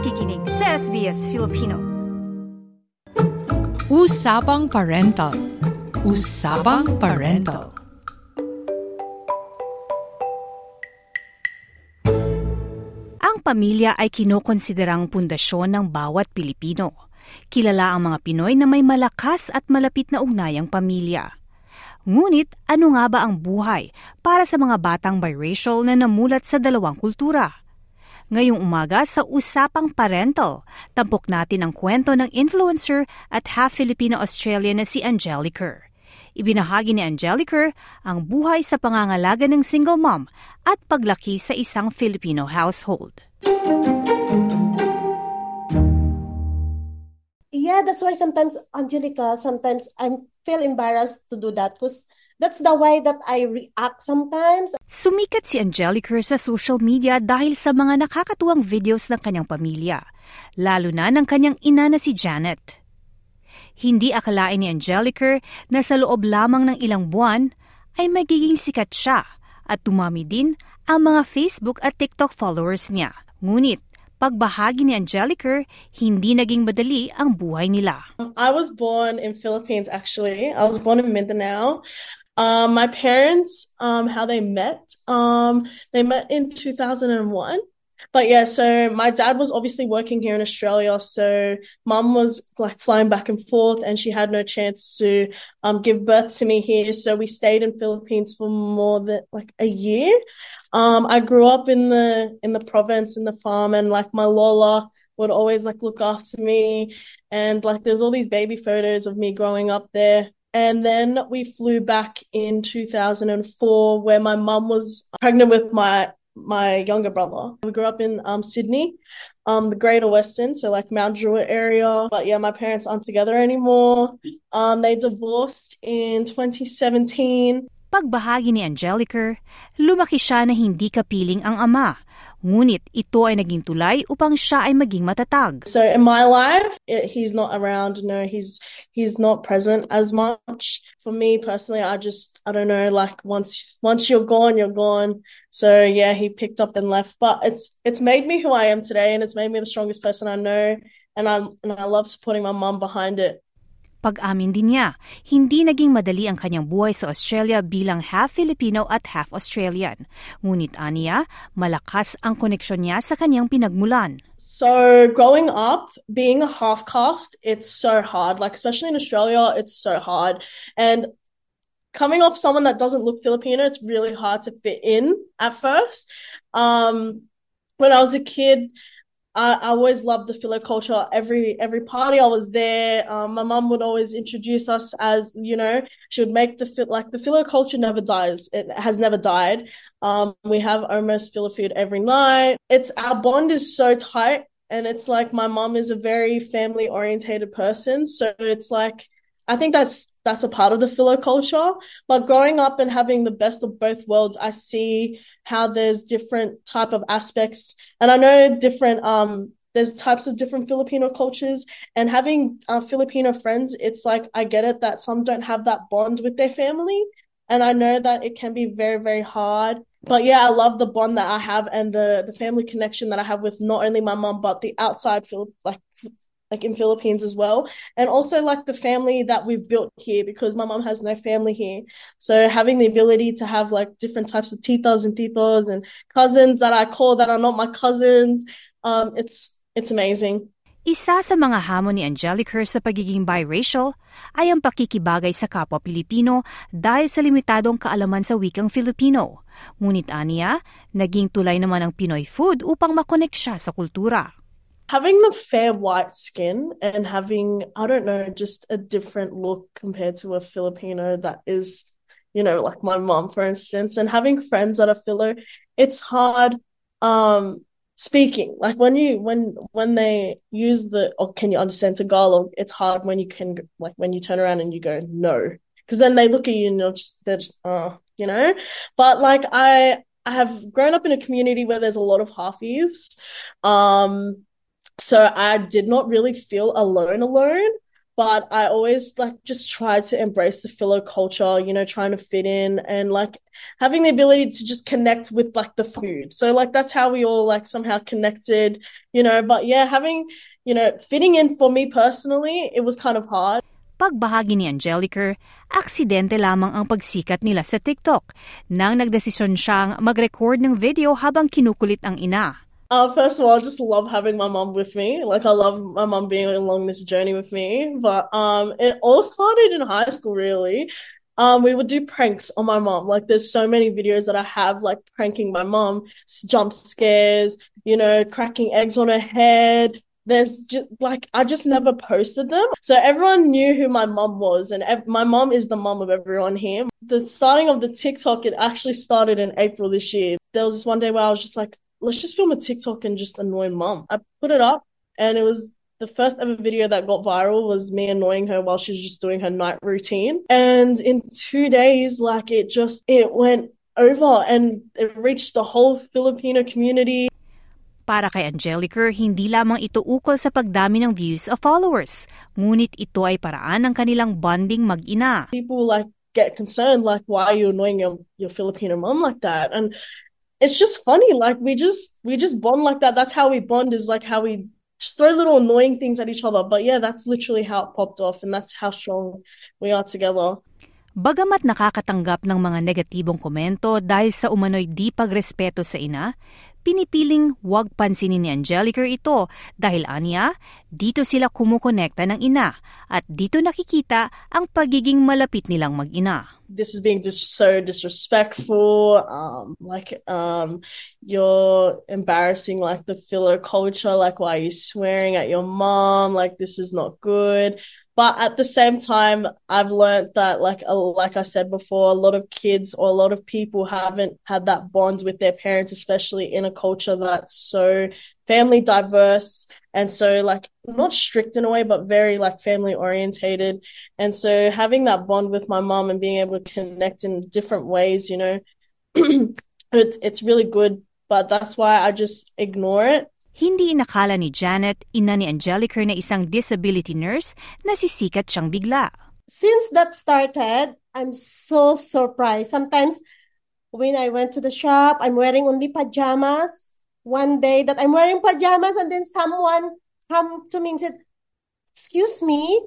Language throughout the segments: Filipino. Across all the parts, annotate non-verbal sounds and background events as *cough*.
nakikinig sa SBS Filipino. Usapang Parental. Usapang Parental. Ang pamilya ay kinokonsiderang pundasyon ng bawat Pilipino. Kilala ang mga Pinoy na may malakas at malapit na ugnayang pamilya. Ngunit ano nga ba ang buhay para sa mga batang biracial na namulat sa dalawang kultura? Ngayong umaga sa Usapang Parental, tampok natin ang kwento ng influencer at half-Filipino-Australian na si Angelica. Ibinahagi ni Angelica ang buhay sa pangangalaga ng single mom at paglaki sa isang Filipino household. Yeah, that's why sometimes, Angelica, sometimes I feel embarrassed to do that because that's the way that I react sometimes. Sumikat si Angelica sa social media dahil sa mga nakakatuwang videos ng kanyang pamilya, lalo na ng kanyang ina na si Janet. Hindi akalain ni Angelica na sa loob lamang ng ilang buwan ay magiging sikat siya at tumami din ang mga Facebook at TikTok followers niya. Ngunit pagbahagi ni Angelica, hindi naging madali ang buhay nila. I was born in Philippines actually. I was born in Mindanao. Um, my parents, um, how they met, um, they met in 2001. But yeah, so my dad was obviously working here in Australia. So mum was like flying back and forth and she had no chance to um, give birth to me here. So we stayed in Philippines for more than like a year. Um, I grew up in the, in the province, in the farm and like my Lola would always like look after me. And like there's all these baby photos of me growing up there. And then we flew back in 2004 where my mum was pregnant with my my younger brother. We grew up in um, Sydney, um, the Greater Western, so like Mount Druitt area. But yeah, my parents aren't together anymore. Um, they divorced in 2017. Pagbahagi ni Angelica, lumaki siya na hindi kapiling ang ama. Ngunit ito ay naging tulay upang siya ay maging matatag. So in my life, it, he's not around. No, he's he's not present as much. For me personally, I just I don't know. Like once once you're gone, you're gone. So yeah, he picked up and left. But it's it's made me who I am today, and it's made me the strongest person I know. And I and I love supporting my mum behind it. Pag-amin din niya, hindi naging madali ang kanyang buhay sa Australia bilang half Filipino at half Australian. Ngunit aniya, malakas ang koneksyon niya sa kanyang pinagmulan. So growing up, being a half caste, it's so hard. Like especially in Australia, it's so hard. And coming off someone that doesn't look Filipino, it's really hard to fit in at first. Um, when I was a kid, I, I always loved the philo culture. Every every party I was there. Um, my mum would always introduce us as you know she would make the like the philo culture never dies. It has never died. Um, we have almost philo food every night. It's our bond is so tight, and it's like my mum is a very family orientated person. So it's like I think that's that's a part of the philo culture. But growing up and having the best of both worlds, I see how there's different type of aspects and i know different um there's types of different filipino cultures and having uh, filipino friends it's like i get it that some don't have that bond with their family and i know that it can be very very hard but yeah i love the bond that i have and the the family connection that i have with not only my mom but the outside feel like like in Philippines as well. And also like the family that we've built here because my mom has no family here. So having the ability to have like different types of titas and titos and cousins that I call that are not my cousins, um, it's it's amazing. Isa sa mga hamon ni Angelica sa pagiging biracial ay ang pakikibagay sa kapwa Pilipino dahil sa limitadong kaalaman sa wikang Filipino. Ngunit aniya, naging tulay naman ang Pinoy food upang makonek siya sa kultura. Having the fair white skin and having i don't know just a different look compared to a filipino that is you know like my mom for instance and having friends that are filo it's hard um speaking. Like when you when when they use the or can you understand tagalog? It's hard when you can like when you turn around and you go no. Because then they look at you and they're just they're just oh you know? But like i I have grown up in a community where there's a lot of halfies. Um, so I did not really feel alone alone. but I always like just tried to embrace the filo culture, you know, trying to fit in and like having the ability to just connect with like the food. So like that's how we all like somehow connected, you know, but yeah, having, you know, fitting in for me personally, it was kind of hard. Pagbahagi ni Angelica, aksidente lamang ang pagsikat nila sa TikTok nang nagdesisyon siyang mag-record ng video habang kinukulit ang ina. Uh, first of all, I just love having my mom with me. Like I love my mom being along this journey with me. But um, it all started in high school, really. Um, we would do pranks on my mom. Like there's so many videos that I have like pranking my mom, jump scares, you know, cracking eggs on her head, there's just like I just never posted them. So everyone knew who my mom was, and ev- my mom is the mom of everyone here. The starting of the TikTok, it actually started in April this year. There was this one day where I was just like, let's just film a TikTok and just annoy mom. I put it up, and it was the first ever video that got viral was me annoying her while she's just doing her night routine. And in two days, like it just it went over and it reached the whole Filipino community. Para kay Angelica, hindi lamang ito ukol sa pagdami ng views o followers, ngunit ito ay paraan ng kanilang bonding mag-ina. People like get concerned, like, why are you annoying your, your Filipino mom like that? And it's just funny, like we just we just bond like that. That's how we bond, is like how we just throw little annoying things at each other. But yeah, that's literally how it popped off, and that's how strong we are together. Bagamat nakakatanggap ng mga negatibong komento dahil sa umano'y di pagrespeto sa ina, pinipiling huwag pansinin ni Angelica ito dahil aniya, dito sila kumukonekta ng ina at dito nakikita ang pagiging malapit nilang mag-ina. This is being dis- so disrespectful, um, like um, you're embarrassing like the filler culture, like why are you swearing at your mom, like this is not good. But at the same time, I've learned that, like, like I said before, a lot of kids or a lot of people haven't had that bond with their parents, especially in a culture that's so family diverse and so like not strict in a way, but very like family orientated. And so having that bond with my mom and being able to connect in different ways, you know, *clears throat* it's it's really good. But that's why I just ignore it Hindi inakala ni Janet, ina ni Angelica na isang disability nurse, na sisikat siyang bigla. Since that started, I'm so surprised. Sometimes when I went to the shop, I'm wearing only pajamas. One day that I'm wearing pajamas and then someone come to me and said, excuse me,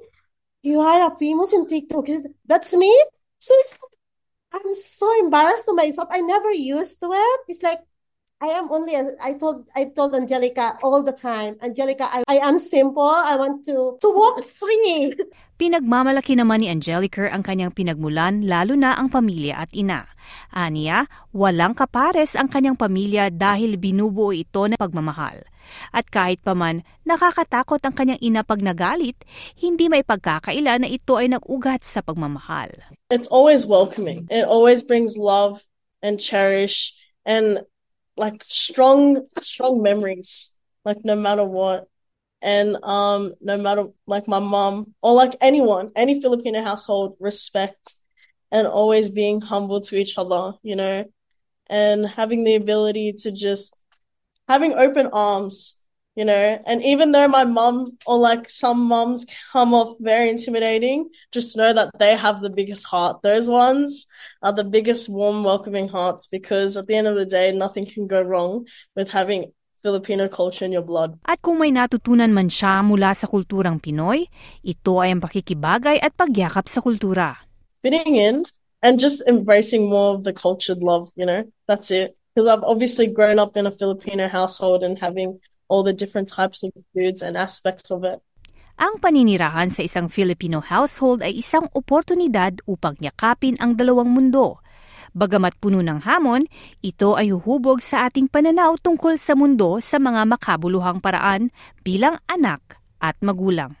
you are a famous in TikTok. Said, That's me? So it's I'm so embarrassed to myself. I never used to it. It's like I am only, I told, I told Angelica all the time, Angelica, I, I am simple. I want to, to walk free. *laughs* Pinagmamalaki naman ni Angelica ang kanyang pinagmulan lalo na ang pamilya at ina. Aniya, walang kapares ang kanyang pamilya dahil binubuo ito ng pagmamahal. At kahit paman nakakatakot ang kanyang ina pag nagalit, hindi may pagkakaila na ito ay nag-ugat sa pagmamahal. It's always welcoming. It always brings love and cherish and like strong strong memories like no matter what. And um no matter like my mom or like anyone any filipino household respect and always being humble to each other you know? And having the ability to just having open arms you know and even though my mom or like some moms come off very intimidating just know that they have the biggest heart those ones are the biggest warm welcoming hearts because at the end of the day nothing can go wrong with having Filipino culture in your blood. At kung may natutunan man siya mula sa kulturang Pinoy, ito ay ang pakikibagay at pagyakap sa kultura. Fitting in and just embracing more of the cultured love, you know, that's it. Because I've obviously grown up in a Filipino household and having all the different types of foods and aspects of it. Ang paninirahan sa isang Filipino household ay isang oportunidad upang yakapin ang dalawang mundo. Bagamat puno ng hamon, ito ay huhubog sa ating pananaw tungkol sa mundo sa mga makabuluhang paraan bilang anak at magulang.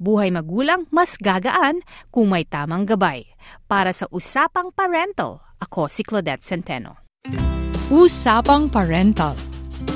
Buhay magulang mas gagaan kung may tamang gabay. Para sa Usapang Parental, ako si Claudette Centeno. Usapang Parental